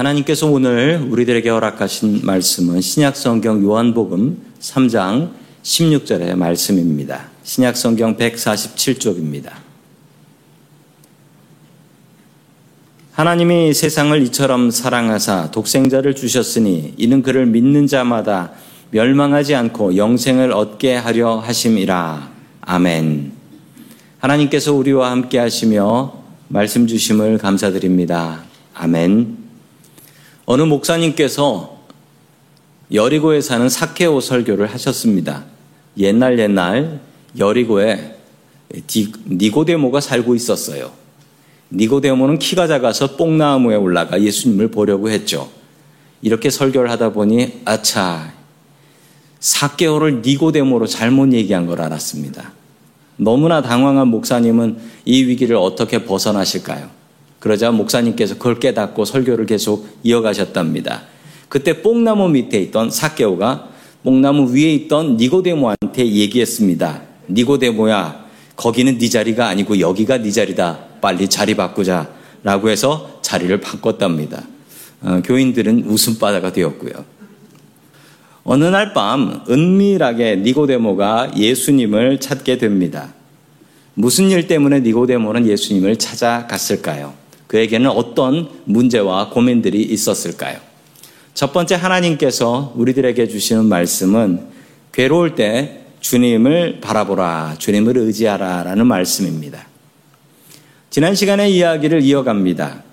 하나님께서 오늘 우리들에게 허락하신 말씀은 신약성경 요한복음 3장 16절의 말씀입니다. 신약성경 147쪽입니다. 하나님이 세상을 이처럼 사랑하사 독생자를 주셨으니 이는 그를 믿는 자마다 멸망하지 않고 영생을 얻게 하려 하심이라. 아멘. 하나님께서 우리와 함께 하시며 말씀 주심을 감사드립니다. 아멘. 어느 목사님께서 여리고에 사는 사케오 설교를 하셨습니다. 옛날 옛날 여리고에 니고데모가 살고 있었어요. 니고데모는 키가 작아서 뽕나무에 올라가 예수님을 보려고 했죠. 이렇게 설교를 하다 보니 아차 사개월을 니고데모로 잘못 얘기한 걸 알았습니다. 너무나 당황한 목사님은 이 위기를 어떻게 벗어나실까요? 그러자 목사님께서 그걸 깨닫고 설교를 계속 이어가셨답니다. 그때 뽕나무 밑에 있던 사개오가 뽕나무 위에 있던 니고데모한테 얘기했습니다. 니고데모야, 거기는 네 자리가 아니고 여기가 네 자리다. 빨리 자리 바꾸자. 라고 해서 자리를 바꿨답니다. 어, 교인들은 웃음바다가 되었고요. 어느 날 밤 은밀하게 니고데모가 예수님을 찾게 됩니다. 무슨 일 때문에 니고데모는 예수님을 찾아갔을까요? 그에게는 어떤 문제와 고민들이 있었을까요? 첫 번째 하나님께서 우리들에게 주시는 말씀은 괴로울 때 주님을 바라보라, 주님을 의지하라 라는 말씀입니다. 지난 시간에 이야기를 이어갑니다.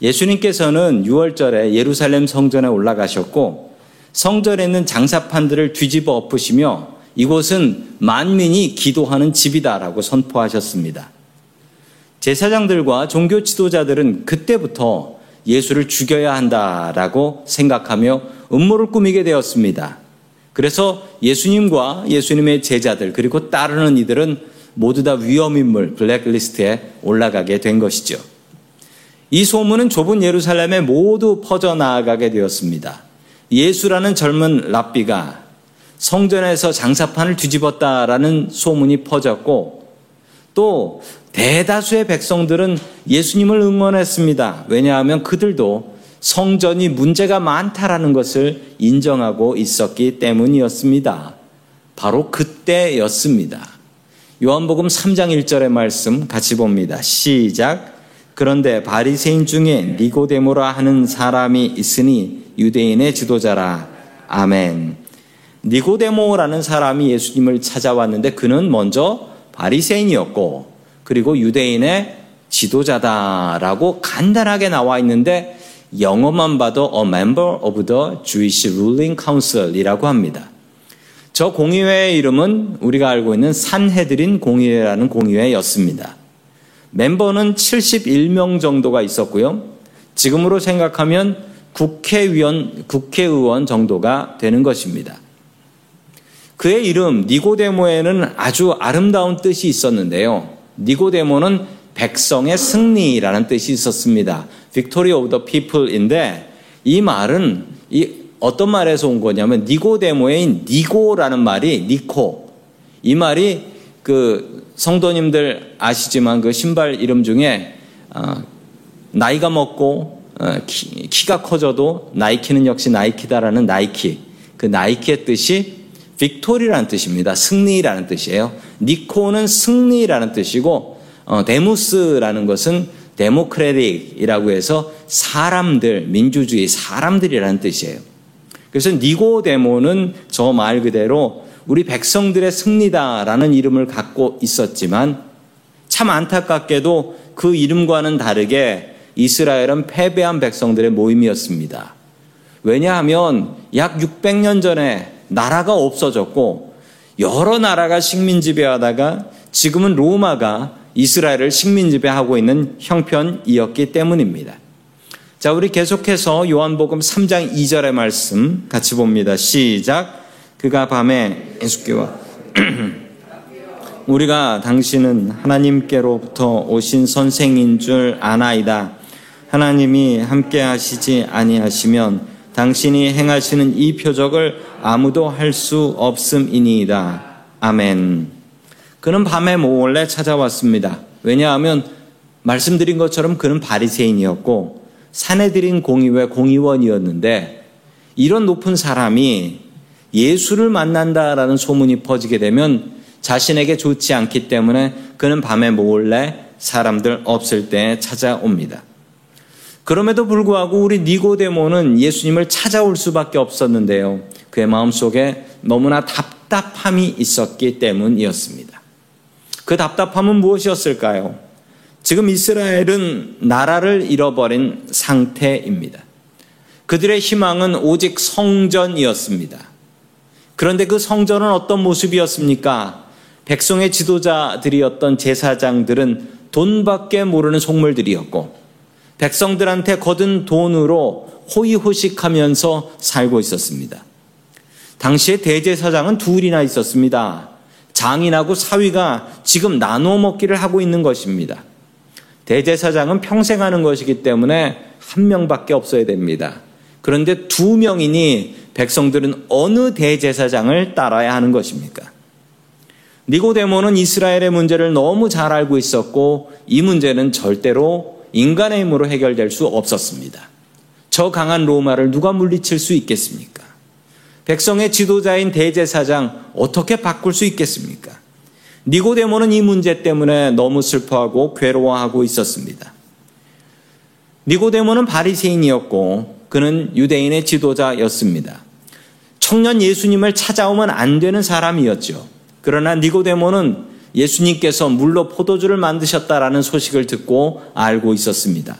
예수님께서는 6월절에 예루살렘 성전에 올라가셨고 성전에 있는 장사판들을 뒤집어 엎으시며 이곳은 만민이 기도하는 집이다라고 선포하셨습니다. 제사장들과 종교 지도자들은 그때부터 예수를 죽여야 한다라고 생각하며 음모를 꾸미게 되었습니다. 그래서 예수님과 예수님의 제자들 그리고 따르는 이들은 모두 다 위험인물 블랙리스트에 올라가게 된 것이죠. 이 소문은 좁은 예루살렘에 모두 퍼져나가게 되었습니다. 예수라는 젊은 랍비가 성전에서 장사판을 뒤집었다라는 소문이 퍼졌고 또 대다수의 백성들은 예수님을 응원했습니다. 왜냐하면 그들도 성전이 문제가 많다라는 것을 인정하고 있었기 때문이었습니다. 바로 그때였습니다. 요한복음 3장 1절의 말씀 같이 봅니다. 시작. 그런데 바리새인 중에 니고데모라 하는 사람이 있으니 유대인의 지도자라. 아멘. 니고데모라는 사람이 예수님을 찾아왔는데 그는 먼저 바리새인이었고 그리고 유대인의 지도자다라고 간단하게 나와 있는데 영어만 봐도 a member of the Jewish ruling council이라고 합니다. 저 공의회의 이름은 우리가 알고 있는 산헤드린 공의회라는 공의회였습니다. 멤버는 71명 정도가 있었고요. 지금으로 생각하면 국회의원, 국회의원 정도가 되는 것입니다. 그의 이름 니고데모에는 아주 아름다운 뜻이 있었는데요. 니고데모는 백성의 승리라는 뜻이 있었습니다. Victory of the people인데 이 말은 이 어떤 말에서 온 거냐면 니고데모의 니고라는 말이 니코 이 말이 그 성도님들 아시지만 그 신발 이름 중에 어, 나이가 먹고 어, 키, 가 커져도 나이키는 역시 나이키다라는 나이키 그 나이키의 뜻이 victory라는 뜻입니다. 승리라는 뜻이에요. 니코는 승리라는 뜻이고 어, 데무스라는 것은 데모크레틱이라고 해서 사람들, 민주주의 사람들이라는 뜻이에요. 그래서 니고데모는 저 말 그대로 우리 백성들의 승리다라는 이름을 갖고 있었지만 참 안타깝게도 그 이름과는 다르게 이스라엘은 패배한 백성들의 모임이었습니다. 왜냐하면 약 600년 전에 나라가 없어졌고 여러 나라가 식민 지배하다가 지금은 로마가 이스라엘을 식민 지배하고 있는 형편이었기 때문입니다. 자, 우리 계속해서 요한복음 3장 2절의 말씀 같이 봅니다. 시작. 그가 밤에 예수께와 우리가 당신은 하나님께로부터 오신 선생인 줄 아나이다. 하나님이 함께 하시지 아니하시면 당신이 행하시는 이 표적을 아무도 할 수 없음이니이다. 아멘. 그는 밤에 몰래 찾아왔습니다. 왜냐하면 말씀드린 것처럼 그는 바리새인이었고 사내들인 공의회 공의원이었는데 이런 높은 사람이 예수를 만난다라는 소문이 퍼지게 되면 자신에게 좋지 않기 때문에 그는 밤에 몰래 사람들 없을 때 찾아옵니다. 그럼에도 불구하고 우리 니고데모는 예수님을 찾아올 수밖에 없었는데요. 그의 마음속에 너무나 답답함이 있었기 때문이었습니다. 그 답답함은 무엇이었을까요? 지금 이스라엘은 나라를 잃어버린 상태입니다. 그들의 희망은 오직 성전이었습니다. 그런데 그 성전은 어떤 모습이었습니까? 백성의 지도자들이었던 제사장들은 돈밖에 모르는 속물들이었고 백성들한테 거둔 돈으로 호의호식하면서 살고 있었습니다. 당시에 대제사장은 둘이나 있었습니다. 장인하고 사위가 지금 나누어 먹기를 하고 있는 것입니다. 대제사장은 평생 하는 것이기 때문에 한 명밖에 없어야 됩니다. 그런데 두 명이니 백성들은 어느 대제사장을 따라야 하는 것입니까? 니고데모는 이스라엘의 문제를 너무 잘 알고 있었고 이 문제는 절대로 인간의 힘으로 해결될 수 없었습니다. 저 강한 로마를 누가 물리칠 수 있겠습니까? 백성의 지도자인 대제사장 어떻게 바꿀 수 있겠습니까? 니고데모는 이 문제 때문에 너무 슬퍼하고 괴로워하고 있었습니다. 니고데모는 바리새인이었고 그는 유대인의 지도자였습니다. 청년 예수님을 찾아오면 안 되는 사람이었죠. 그러나 니고데모는 예수님께서 물로 포도주를 만드셨다라는 소식을 듣고 알고 있었습니다.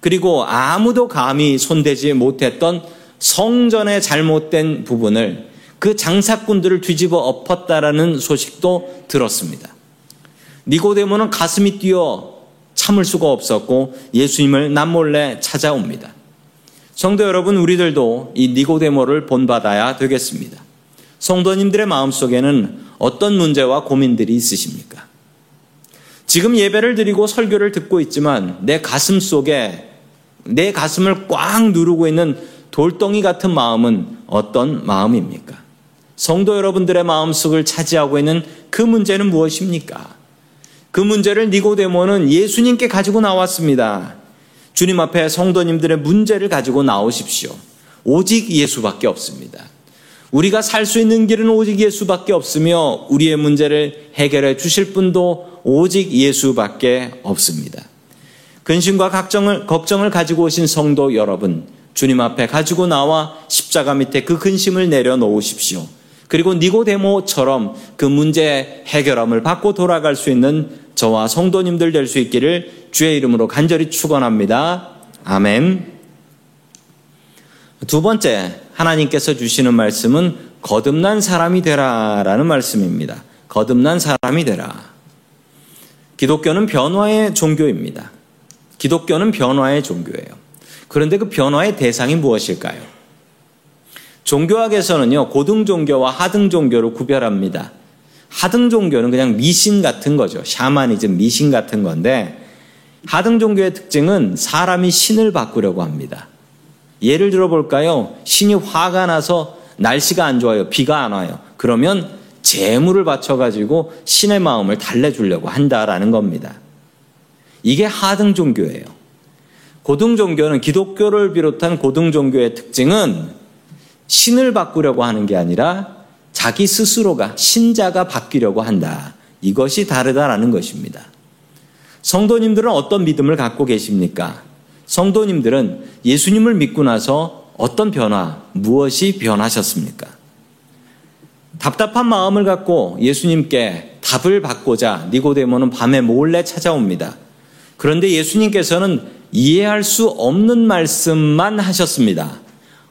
그리고 아무도 감히 손대지 못했던 성전의 잘못된 부분을 그 장사꾼들을 뒤집어 엎었다라는 소식도 들었습니다. 니고데모는 가슴이 뛰어 참을 수가 없었고 예수님을 남몰래 찾아옵니다. 성도 여러분, 우리들도 이 니고데모를 본받아야 되겠습니다. 성도님들의 마음속에는 어떤 문제와 고민들이 있으십니까? 지금 예배를 드리고 설교를 듣고 있지만 내 가슴 속에 내 가슴을 꽉 누르고 있는 돌덩이 같은 마음은 어떤 마음입니까? 성도 여러분들의 마음속을 차지하고 있는 그 문제는 무엇입니까? 그 문제를 니고데모는 예수님께 가지고 나왔습니다. 주님 앞에 성도님들의 문제를 가지고 나오십시오. 오직 예수밖에 없습니다. 우리가 살 수 있는 길은 오직 예수밖에 없으며 우리의 문제를 해결해 주실 분도 오직 예수밖에 없습니다. 근심과 걱정을, 걱정을 가지고 오신 성도 여러분, 주님 앞에 가지고 나와 십자가 밑에 그 근심을 내려놓으십시오. 그리고 니고데모처럼 그 문제 해결함을 받고 돌아갈 수 있는 저와 성도님들 될 수 있기를 주의 이름으로 간절히 축원합니다. 아멘. 두 번째 하나님께서 주시는 말씀은 거듭난 사람이 되라라는 말씀입니다. 거듭난 사람이 되라. 기독교는 변화의 종교입니다. 기독교는 변화의 종교예요. 그런데 그 변화의 대상이 무엇일까요? 종교학에서는요, 고등 종교와 하등 종교를 구별합니다. 하등 종교는 그냥 미신 같은 거죠. 샤머니즘, 미신 같은 건데, 하등 종교의 특징은 사람이 신을 바꾸려고 합니다. 예를 들어 볼까요? 신이 화가 나서 날씨가 안 좋아요. 비가 안 와요. 그러면 재물을 바쳐가지고 신의 마음을 달래주려고 한다라는 겁니다. 이게 하등 종교예요. 고등 종교는 기독교를 비롯한 고등 종교의 특징은 신을 바꾸려고 하는 게 아니라 자기 스스로가 신자가 바뀌려고 한다. 이것이 다르다라는 것입니다. 성도님들은 어떤 믿음을 갖고 계십니까? 성도님들은 예수님을 믿고 나서 어떤 변화, 무엇이 변하셨습니까? 답답한 마음을 갖고 예수님께 답을 받고자 니고데모는 밤에 몰래 찾아옵니다. 그런데 예수님께서는 이해할 수 없는 말씀만 하셨습니다.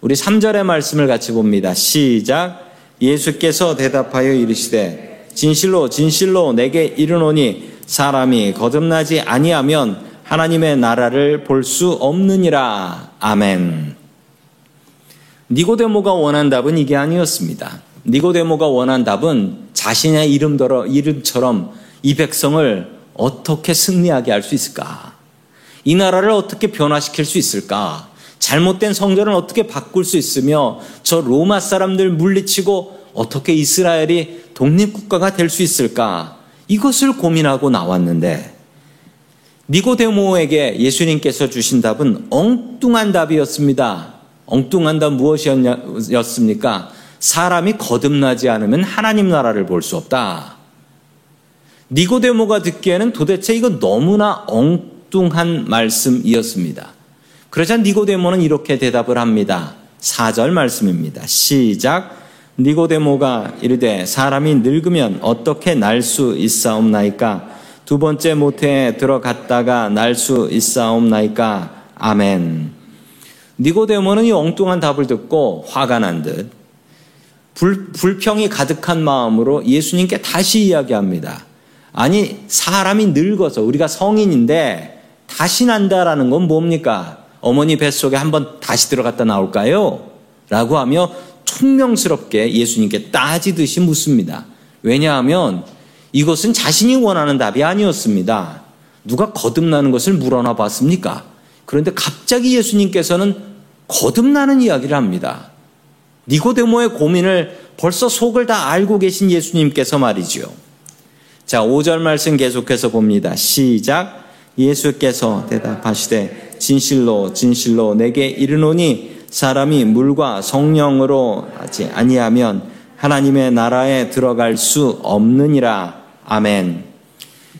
우리 3절의 말씀을 같이 봅니다. 시작. 예수께서 대답하여 이르시되 진실로 진실로 내게 이르노니 사람이 거듭나지 아니하면 하나님의 나라를 볼 수 없느니라. 아멘. 니고데모가 원한 답은 이게 아니었습니다. 니고데모가 원한 답은 자신의 이름더러 이름처럼 이 백성을 어떻게 승리하게 할 수 있을까? 이 나라를 어떻게 변화시킬 수 있을까? 잘못된 성전을 어떻게 바꿀 수 있으며 저 로마 사람들 물리치고 어떻게 이스라엘이 독립국가가 될 수 있을까? 이것을 고민하고 나왔는데 니고데모에게 예수님께서 주신 답은 엉뚱한 답이었습니다. 엉뚱한 답 무엇이었습니까? 사람이 거듭나지 않으면 하나님 나라를 볼 수 없다. 니고데모가 듣기에는 도대체 이거 너무나 엉뚱한 말씀이었습니다. 그러자 니고데모는 이렇게 대답을 합니다. 4절 말씀입니다. 시작. 니고데모가 이르되 사람이 늙으면 어떻게 날 수 있사옵나이까? 두 번째 모태에 들어갔다가 날 수 있사옵나이까? 아멘. 니고데모는 이 엉뚱한 답을 듣고 화가 난 듯, 불, 불평이 가득한 마음으로 예수님께 다시 이야기합니다. 아니, 사람이 늙어서 우리가 성인인데 다시 난다라는 건 뭡니까? 어머니 뱃속에 한번 다시 들어갔다 나올까요? 라고 하며 총명스럽게 예수님께 따지듯이 묻습니다. 왜냐하면 이것은 자신이 원하는 답이 아니었습니다. 누가 거듭나는 것을 물어나 봤습니까? 그런데 갑자기 예수님께서는 거듭나는 이야기를 합니다. 니고데모의 고민을 벌써 속을 다 알고 계신 예수님께서 말이지요. 자, 5절 말씀 계속해서 봅니다. 시작. 예수께서 대답하시되 진실로 진실로 내게 이르노니 사람이 물과 성령으로 하지 아니하면 하나님의 나라에 들어갈 수 없느니라. 아멘.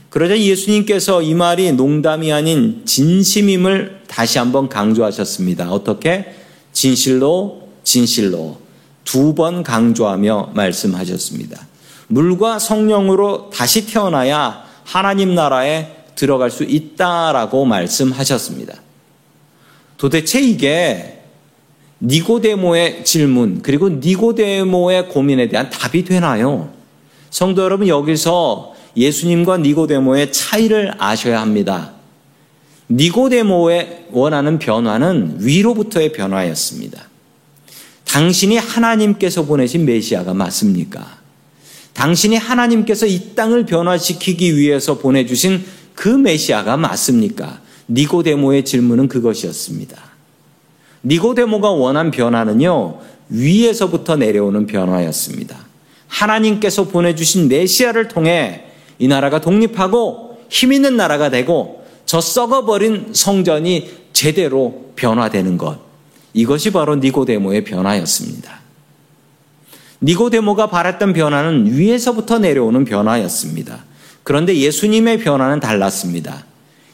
그러자 예수님께서 이 말이 농담이 아닌 진심임을 다시 한번 강조하셨습니다. 어떻게? 진실로, 진실로 두 번 강조하며 말씀하셨습니다. 물과 성령으로 다시 태어나야 하나님 나라에 들어갈 수 있다라고 말씀하셨습니다. 도대체 이게 니고데모의 질문 그리고 니고데모의 고민에 대한 답이 되나요? 성도 여러분 여기서 예수님과 니고데모의 차이를 아셔야 합니다. 니고데모의 원하는 변화는 위로부터의 변화였습니다. 당신이 하나님께서 보내신 메시아가 맞습니까? 당신이 하나님께서 이 땅을 변화시키기 위해서 보내주신 그 메시아가 맞습니까? 니고데모의 질문은 그것이었습니다. 니고데모가 원한 변화는요, 위에서부터 내려오는 변화였습니다. 하나님께서 보내주신 메시아를 통해 이 나라가 독립하고 힘 있는 나라가 되고 저 썩어버린 성전이 제대로 변화되는 것. 이것이 바로 니고데모의 변화였습니다. 니고데모가 바랐던 변화는 위에서부터 내려오는 변화였습니다. 그런데 예수님의 변화는 달랐습니다.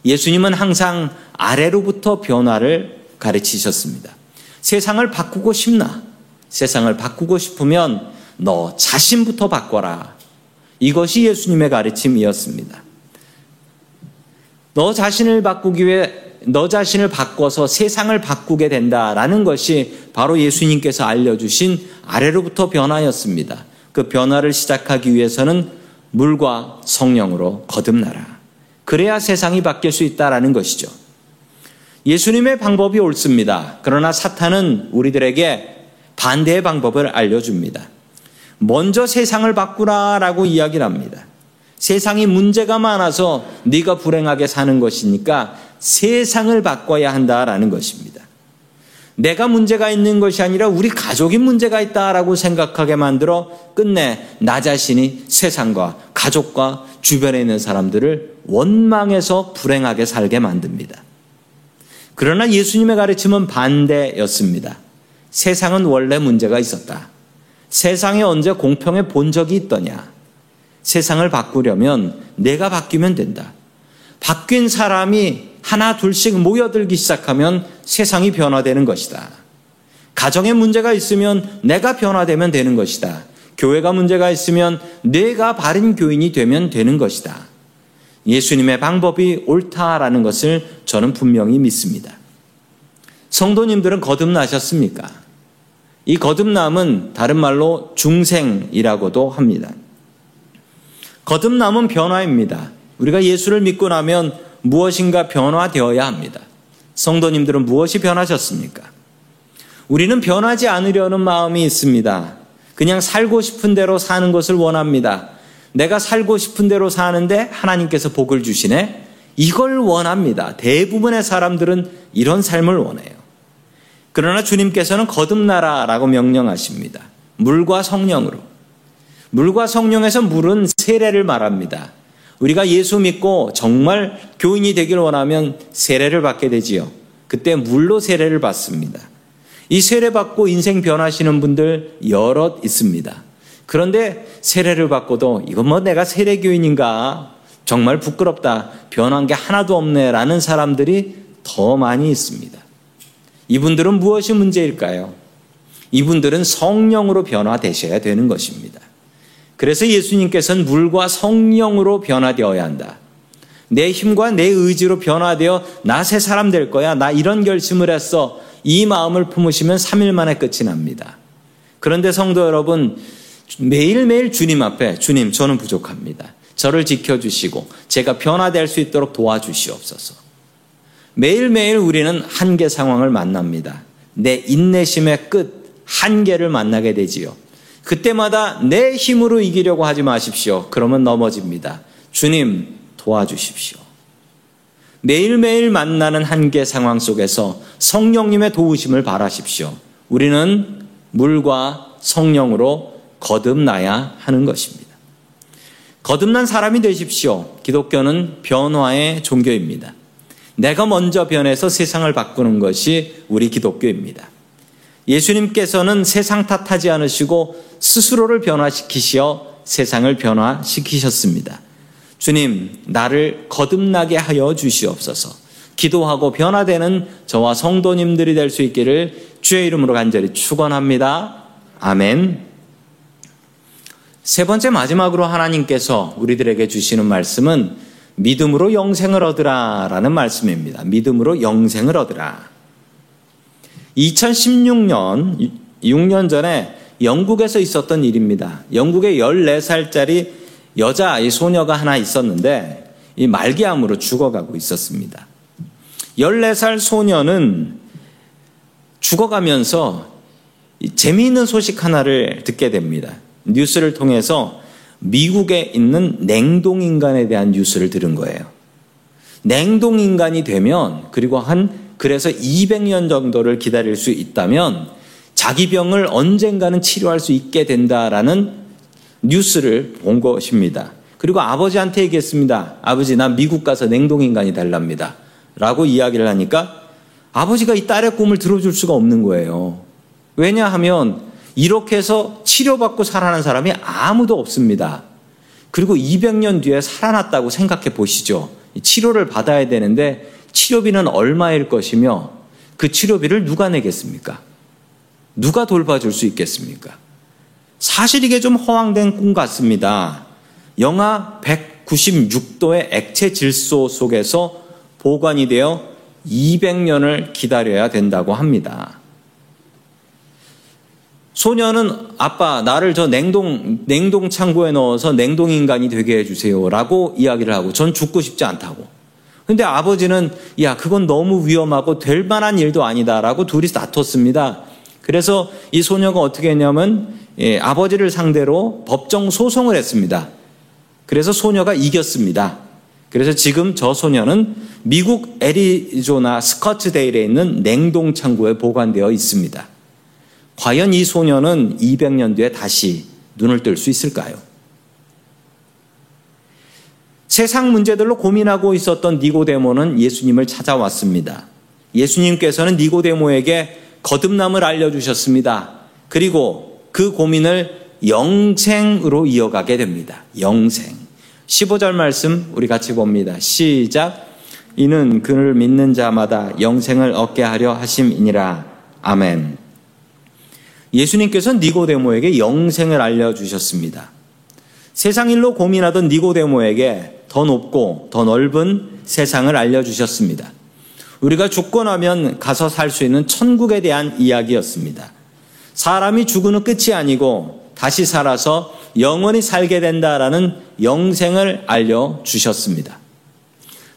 예수님은 항상 아래로부터 변화를 가르치셨습니다. 세상을 바꾸고 싶나? 세상을 바꾸고 싶으면 너 자신부터 바꿔라. 이것이 예수님의 가르침이었습니다. 너 자신을 바꾸기 위해 너 자신을 바꿔서 세상을 바꾸게 된다라는 것이 바로 예수님께서 알려주신 아래로부터 변화였습니다. 그 변화를 시작하기 위해서는 물과 성령으로 거듭나라. 그래야 세상이 바뀔 수 있다라는 것이죠. 예수님의 방법이 옳습니다. 그러나 사탄은 우리들에게 반대의 방법을 알려줍니다. 먼저 세상을 바꾸라라고 이야기를 합니다. 세상이 문제가 많아서 네가 불행하게 사는 것이니까 세상을 바꿔야 한다라는 것입니다. 내가 문제가 있는 것이 아니라 우리 가족이 문제가 있다라고 생각하게 만들어 끝내 나 자신이 세상과 가족과 주변에 있는 사람들을 원망해서 불행하게 살게 만듭니다. 그러나 예수님의 가르침은 반대였습니다. 세상은 원래 문제가 있었다. 세상에 언제 공평해 본 적이 있더냐? 세상을 바꾸려면 내가 바뀌면 된다. 바뀐 사람이 하나 둘씩 모여들기 시작하면 세상이 변화되는 것이다. 가정에 문제가 있으면 내가 변화되면 되는 것이다. 교회가 문제가 있으면 내가 바른 교인이 되면 되는 것이다. 예수님의 방법이 옳다라는 것을 저는 분명히 믿습니다. 성도님들은 거듭나셨습니까? 이 거듭남은 다른 말로 중생이라고도 합니다. 거듭남은 변화입니다. 우리가 예수를 믿고 나면 무엇인가 변화되어야 합니다. 성도님들은 무엇이 변하셨습니까? 우리는 변하지 않으려는 마음이 있습니다. 그냥 살고 싶은 대로 사는 것을 원합니다. 내가 살고 싶은 대로 사는데 하나님께서 복을 주시네? 이걸 원합니다. 대부분의 사람들은 이런 삶을 원해요. 그러나 주님께서는 거듭나라라고 명령하십니다. 물과 성령으로. 물과 성령에서 물은 세례를 말합니다. 우리가 예수 믿고 정말 교인이 되길 원하면 세례를 받게 되지요. 그때 물로 세례를 받습니다. 이 세례 받고 인생 변하시는 분들 여럿 있습니다. 그런데 세례를 받고도 이건 뭐 내가 세례 교인인가 정말 부끄럽다 변한 게 하나도 없네라는 사람들이 더 많이 있습니다. 이분들은 무엇이 문제일까요? 이분들은 성령으로 변화되셔야 되는 것입니다. 그래서 예수님께서는 물과 성령으로 변화되어야 한다. 내 힘과 내 의지로 변화되어 나 새 사람 될 거야. 나 이런 결심을 했어. 이 마음을 품으시면 3일 만에 끝이 납니다. 그런데 성도 여러분, 매일매일 주님 앞에 주님, 저는 부족합니다. 저를 지켜주시고 제가 변화될 수 있도록 도와주시옵소서. 매일매일 우리는 한계 상황을 만납니다. 내 인내심의 끝, 한계를 만나게 되지요. 그때마다 내 힘으로 이기려고 하지 마십시오. 그러면 넘어집니다. 주님 도와주십시오. 매일매일 만나는 한계 상황 속에서 성령님의 도우심을 바라십시오. 우리는 물과 성령으로 거듭나야 하는 것입니다. 거듭난 사람이 되십시오. 기독교는 변화의 종교입니다. 내가 먼저 변해서 세상을 바꾸는 것이 우리 기독교입니다. 예수님께서는 세상 탓하지 않으시고 스스로를 변화시키시어 세상을 변화시키셨습니다. 주님, 나를 거듭나게 하여 주시옵소서. 기도하고 변화되는 저와 성도님들이 될 수 있기를 주의 이름으로 간절히 축원합니다. 아멘. 세 번째 마지막으로 하나님께서 우리들에게 주시는 말씀은 믿음으로 영생을 얻으라 라는 말씀입니다. 믿음으로 영생을 얻으라. 2016년 6년 전에 영국에서 있었던 일입니다. 영국에 14살짜리 여자 소녀가 하나 있었는데 이 말기암으로 죽어가고 있었습니다. 14살 소녀는 죽어가면서 재미있는 소식 하나를 듣게 됩니다. 뉴스를 통해서 미국에 있는 냉동인간에 대한 뉴스를 들은 거예요. 냉동인간이 되면 그리고 한 그래서 200년 정도를 기다릴 수 있다면 자기 병을 언젠가는 치료할 수 있게 된다라는 뉴스를 본 것입니다. 그리고 아버지한테 얘기했습니다. 아버지, 나 미국 가서 냉동인간이 달랍니다. 라고 이야기를 하니까 아버지가 이 딸의 꿈을 들어줄 수가 없는 거예요. 왜냐하면 이렇게 해서 치료받고 살아난 사람이 아무도 없습니다. 그리고 200년 뒤에 살아났다고 생각해 보시죠. 치료를 받아야 되는데 치료비는 얼마일 것이며 그 치료비를 누가 내겠습니까? 누가 돌봐줄 수 있겠습니까? 사실 이게 좀 허황된 꿈 같습니다. 영하 196도의 액체 질소 속에서 보관이 되어 200년을 기다려야 된다고 합니다. 소녀는 아빠 나를 저 냉동 냉동 창고에 넣어서 냉동 인간이 되게 해 주세요라고 이야기를 하고 전 죽고 싶지 않다고. 근데 아버지는 야 그건 너무 위험하고 될 만한 일도 아니다라고 둘이 다퉜습니다. 그래서 이 소녀가 어떻게 했냐면 예, 아버지를 상대로 법정 소송을 했습니다. 그래서 소녀가 이겼습니다. 그래서 지금 저 소녀는 미국 애리조나 스커트데일에 있는 냉동 창고에 보관되어 있습니다. 과연 이 소녀는 200년 뒤에 다시 눈을 뜰 수 있을까요? 세상 문제들로 고민하고 있었던 니고데모는 예수님을 찾아왔습니다. 예수님께서는 니고데모에게 거듭남을 알려주셨습니다. 그리고 그 고민을 영생으로 이어가게 됩니다. 영생. 15절 말씀 우리 같이 봅니다. 시작. 이는 그를 믿는 자마다 영생을 얻게 하려 하심이니라. 아멘. 예수님께서 니고데모에게 영생을 알려주셨습니다. 세상 일로 고민하던 니고데모에게 더 높고 더 넓은 세상을 알려주셨습니다. 우리가 죽고 나면 가서 살 수 있는 천국에 대한 이야기였습니다. 사람이 죽으는 끝이 아니고 다시 살아서 영원히 살게 된다라는 영생을 알려주셨습니다.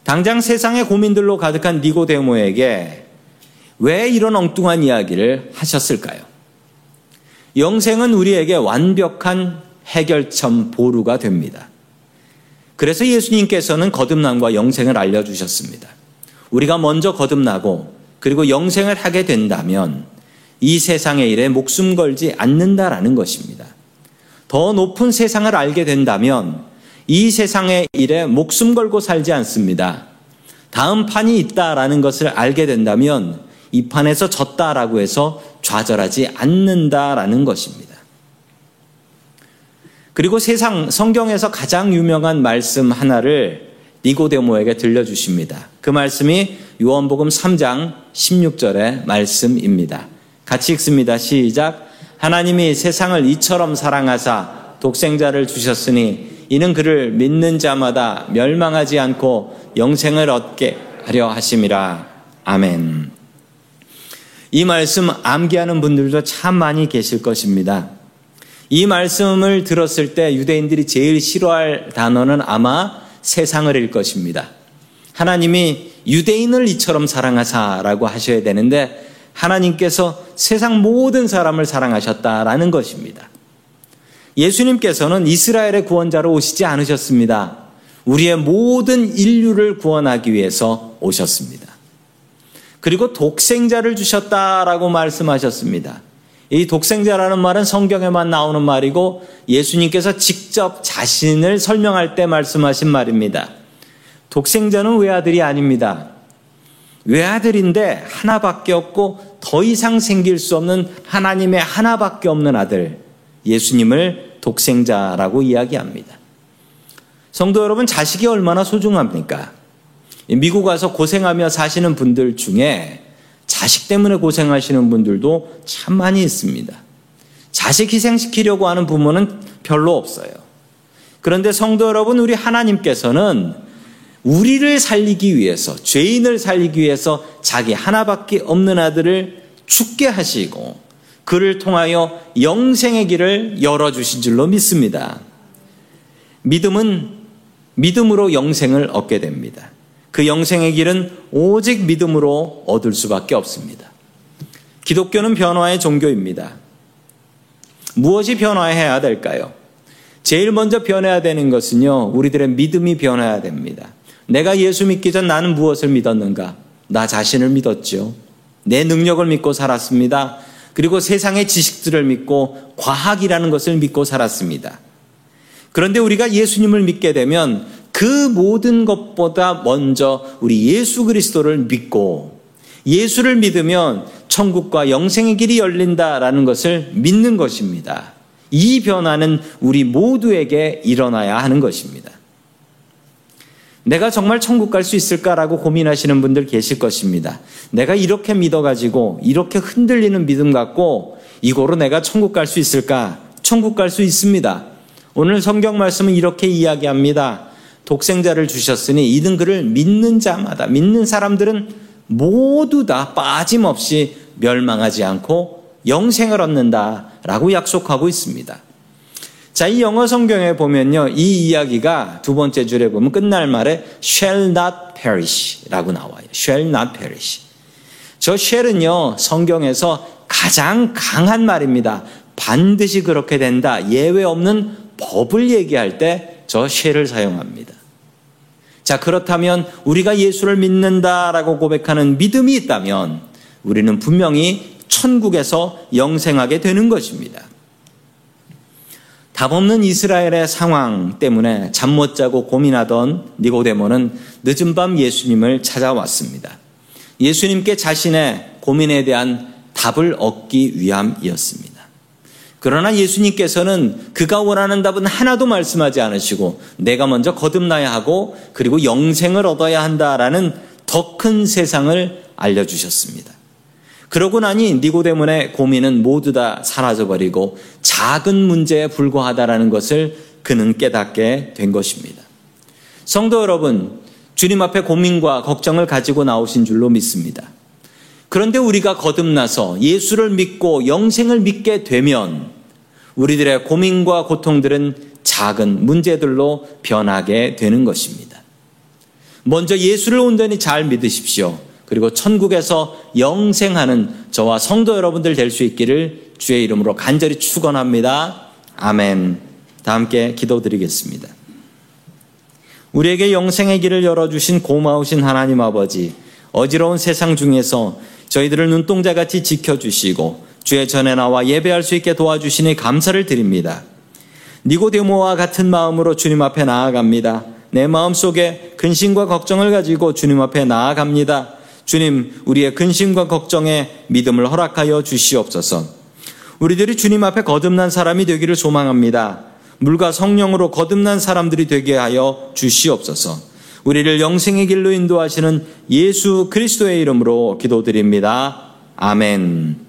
당장 세상의 고민들로 가득한 니고데모에게 왜 이런 엉뚱한 이야기를 하셨을까요? 영생은 우리에게 완벽한 해결점 보루가 됩니다. 그래서 예수님께서는 거듭남과 영생을 알려주셨습니다. 우리가 먼저 거듭나고 그리고 영생을 하게 된다면 이 세상의 일에 목숨 걸지 않는다라는 것입니다. 더 높은 세상을 알게 된다면 이 세상의 일에 목숨 걸고 살지 않습니다. 다음 판이 있다라는 것을 알게 된다면 이 판에서 졌다라고 해서 좌절하지 않는다라는 것입니다. 그리고 세상 성경에서 가장 유명한 말씀 하나를 니고데모에게 들려주십니다. 그 말씀이 요한복음 3장 16절의 말씀입니다. 같이 읽습니다. 시작. 하나님이 세상을 이처럼 사랑하사 독생자를 주셨으니 이는 그를 믿는 자마다 멸망하지 않고 영생을 얻게 하려 하심이라. 아멘. 이 말씀 암기하는 분들도 참 많이 계실 것입니다. 이 말씀을 들었을 때 유대인들이 제일 싫어할 단어는 아마 세상을 일 것입니다. 하나님이 유대인을 이처럼 사랑하사라고 하셔야 되는데 하나님께서 세상 모든 사람을 사랑하셨다라는 것입니다. 예수님께서는 이스라엘의 구원자로 오시지 않으셨습니다. 우리의 모든 인류를 구원하기 위해서 오셨습니다. 그리고 독생자를 주셨다라고 말씀하셨습니다. 이 독생자라는 말은 성경에만 나오는 말이고 예수님께서 직접 자신을 설명할 때 말씀하신 말입니다. 독생자는 외아들이 아닙니다. 외아들인데 하나밖에 없고 더 이상 생길 수 없는 하나님의 하나밖에 없는 아들, 예수님을 독생자라고 이야기합니다. 성도 여러분, 자식이 얼마나 소중합니까? 미국 와서 고생하며 사시는 분들 중에 자식 때문에 고생하시는 분들도 참 많이 있습니다. 자식 희생시키려고 하는 부모는 별로 없어요. 그런데 성도 여러분, 우리 하나님께서는 우리를 살리기 위해서, 죄인을 살리기 위해서 자기 하나밖에 없는 아들을 죽게 하시고, 그를 통하여 영생의 길을 열어주신 줄로 믿습니다. 믿음은 믿음으로 영생을 얻게 됩니다. 그 영생의 길은 오직 믿음으로 얻을 수밖에 없습니다. 기독교는 변화의 종교입니다. 무엇이 변화해야 될까요? 제일 먼저 변해야 되는 것은요, 우리들의 믿음이 변해야 됩니다. 내가 예수 믿기 전 나는 무엇을 믿었는가? 나 자신을 믿었죠. 내 능력을 믿고 살았습니다. 그리고 세상의 지식들을 믿고 과학이라는 것을 믿고 살았습니다. 그런데 우리가 예수님을 믿게 되면 그 모든 것보다 먼저 우리 예수 그리스도를 믿고 예수를 믿으면 천국과 영생의 길이 열린다라는 것을 믿는 것입니다. 이 변화는 우리 모두에게 일어나야 하는 것입니다. 내가 정말 천국 갈 수 있을까라고 고민하시는 분들 계실 것입니다. 내가 이렇게 믿어가지고 이렇게 흔들리는 믿음 갖고 이거로 내가 천국 갈 수 있을까? 천국 갈 수 있습니다. 오늘 성경 말씀은 이렇게 이야기합니다. 독생자를 주셨으니 이는 그를 믿는 자마다 믿는 사람들은 모두 다 빠짐없이 멸망하지 않고 영생을 얻는다라고 약속하고 있습니다. 자, 이 영어 성경에 보면요. 이 이야기가 두 번째 줄에 보면 끝날 말에 shall not perish라고 나와요. shall not perish. 저 shall은요. 성경에서 가장 강한 말입니다. 반드시 그렇게 된다. 예외 없는 법을 얘기할 때저 shall을 사용합니다. 자, 그렇다면 우리가 예수를 믿는다라고 고백하는 믿음이 있다면 우리는 분명히 천국에서 영생하게 되는 것입니다. 답 없는 이스라엘의 상황 때문에 잠 못 자고 고민하던 니고데모는 늦은 밤 예수님을 찾아왔습니다. 예수님께 자신의 고민에 대한 답을 얻기 위함이었습니다. 그러나 예수님께서는 그가 원하는 답은 하나도 말씀하지 않으시고 내가 먼저 거듭나야 하고 그리고 영생을 얻어야 한다라는 더 큰 세상을 알려주셨습니다. 그러고 나니 니고데몬의 고민은 모두 다 사라져버리고 작은 문제에 불과하다라는 것을 그는 깨닫게 된 것입니다. 성도 여러분, 주님 앞에 고민과 걱정을 가지고 나오신 줄로 믿습니다. 그런데 우리가 거듭나서 예수를 믿고 영생을 믿게 되면 우리들의 고민과 고통들은 작은 문제들로 변하게 되는 것입니다. 먼저 예수를 온전히 잘 믿으십시오. 그리고 천국에서 영생하는 저와 성도 여러분들 될 수 있기를 주의 이름으로 간절히 축원합니다. 아멘. 다 함께 기도드리겠습니다. 우리에게 영생의 길을 열어주신 고마우신 하나님 아버지, 어지러운 세상 중에서 저희들을 눈동자같이 지켜주시고 주의 전에 나와 예배할 수 있게 도와주시니 감사를 드립니다. 니고데모와 같은 마음으로 주님 앞에 나아갑니다. 내 마음 속에 근심과 걱정을 가지고 주님 앞에 나아갑니다. 주님, 우리의 근심과 걱정에 믿음을 허락하여 주시옵소서. 우리들이 주님 앞에 거듭난 사람이 되기를 소망합니다. 물과 성령으로 거듭난 사람들이 되게 하여 주시옵소서. 우리를 영생의 길로 인도하시는 예수 그리스도의 이름으로 기도드립니다. 아멘.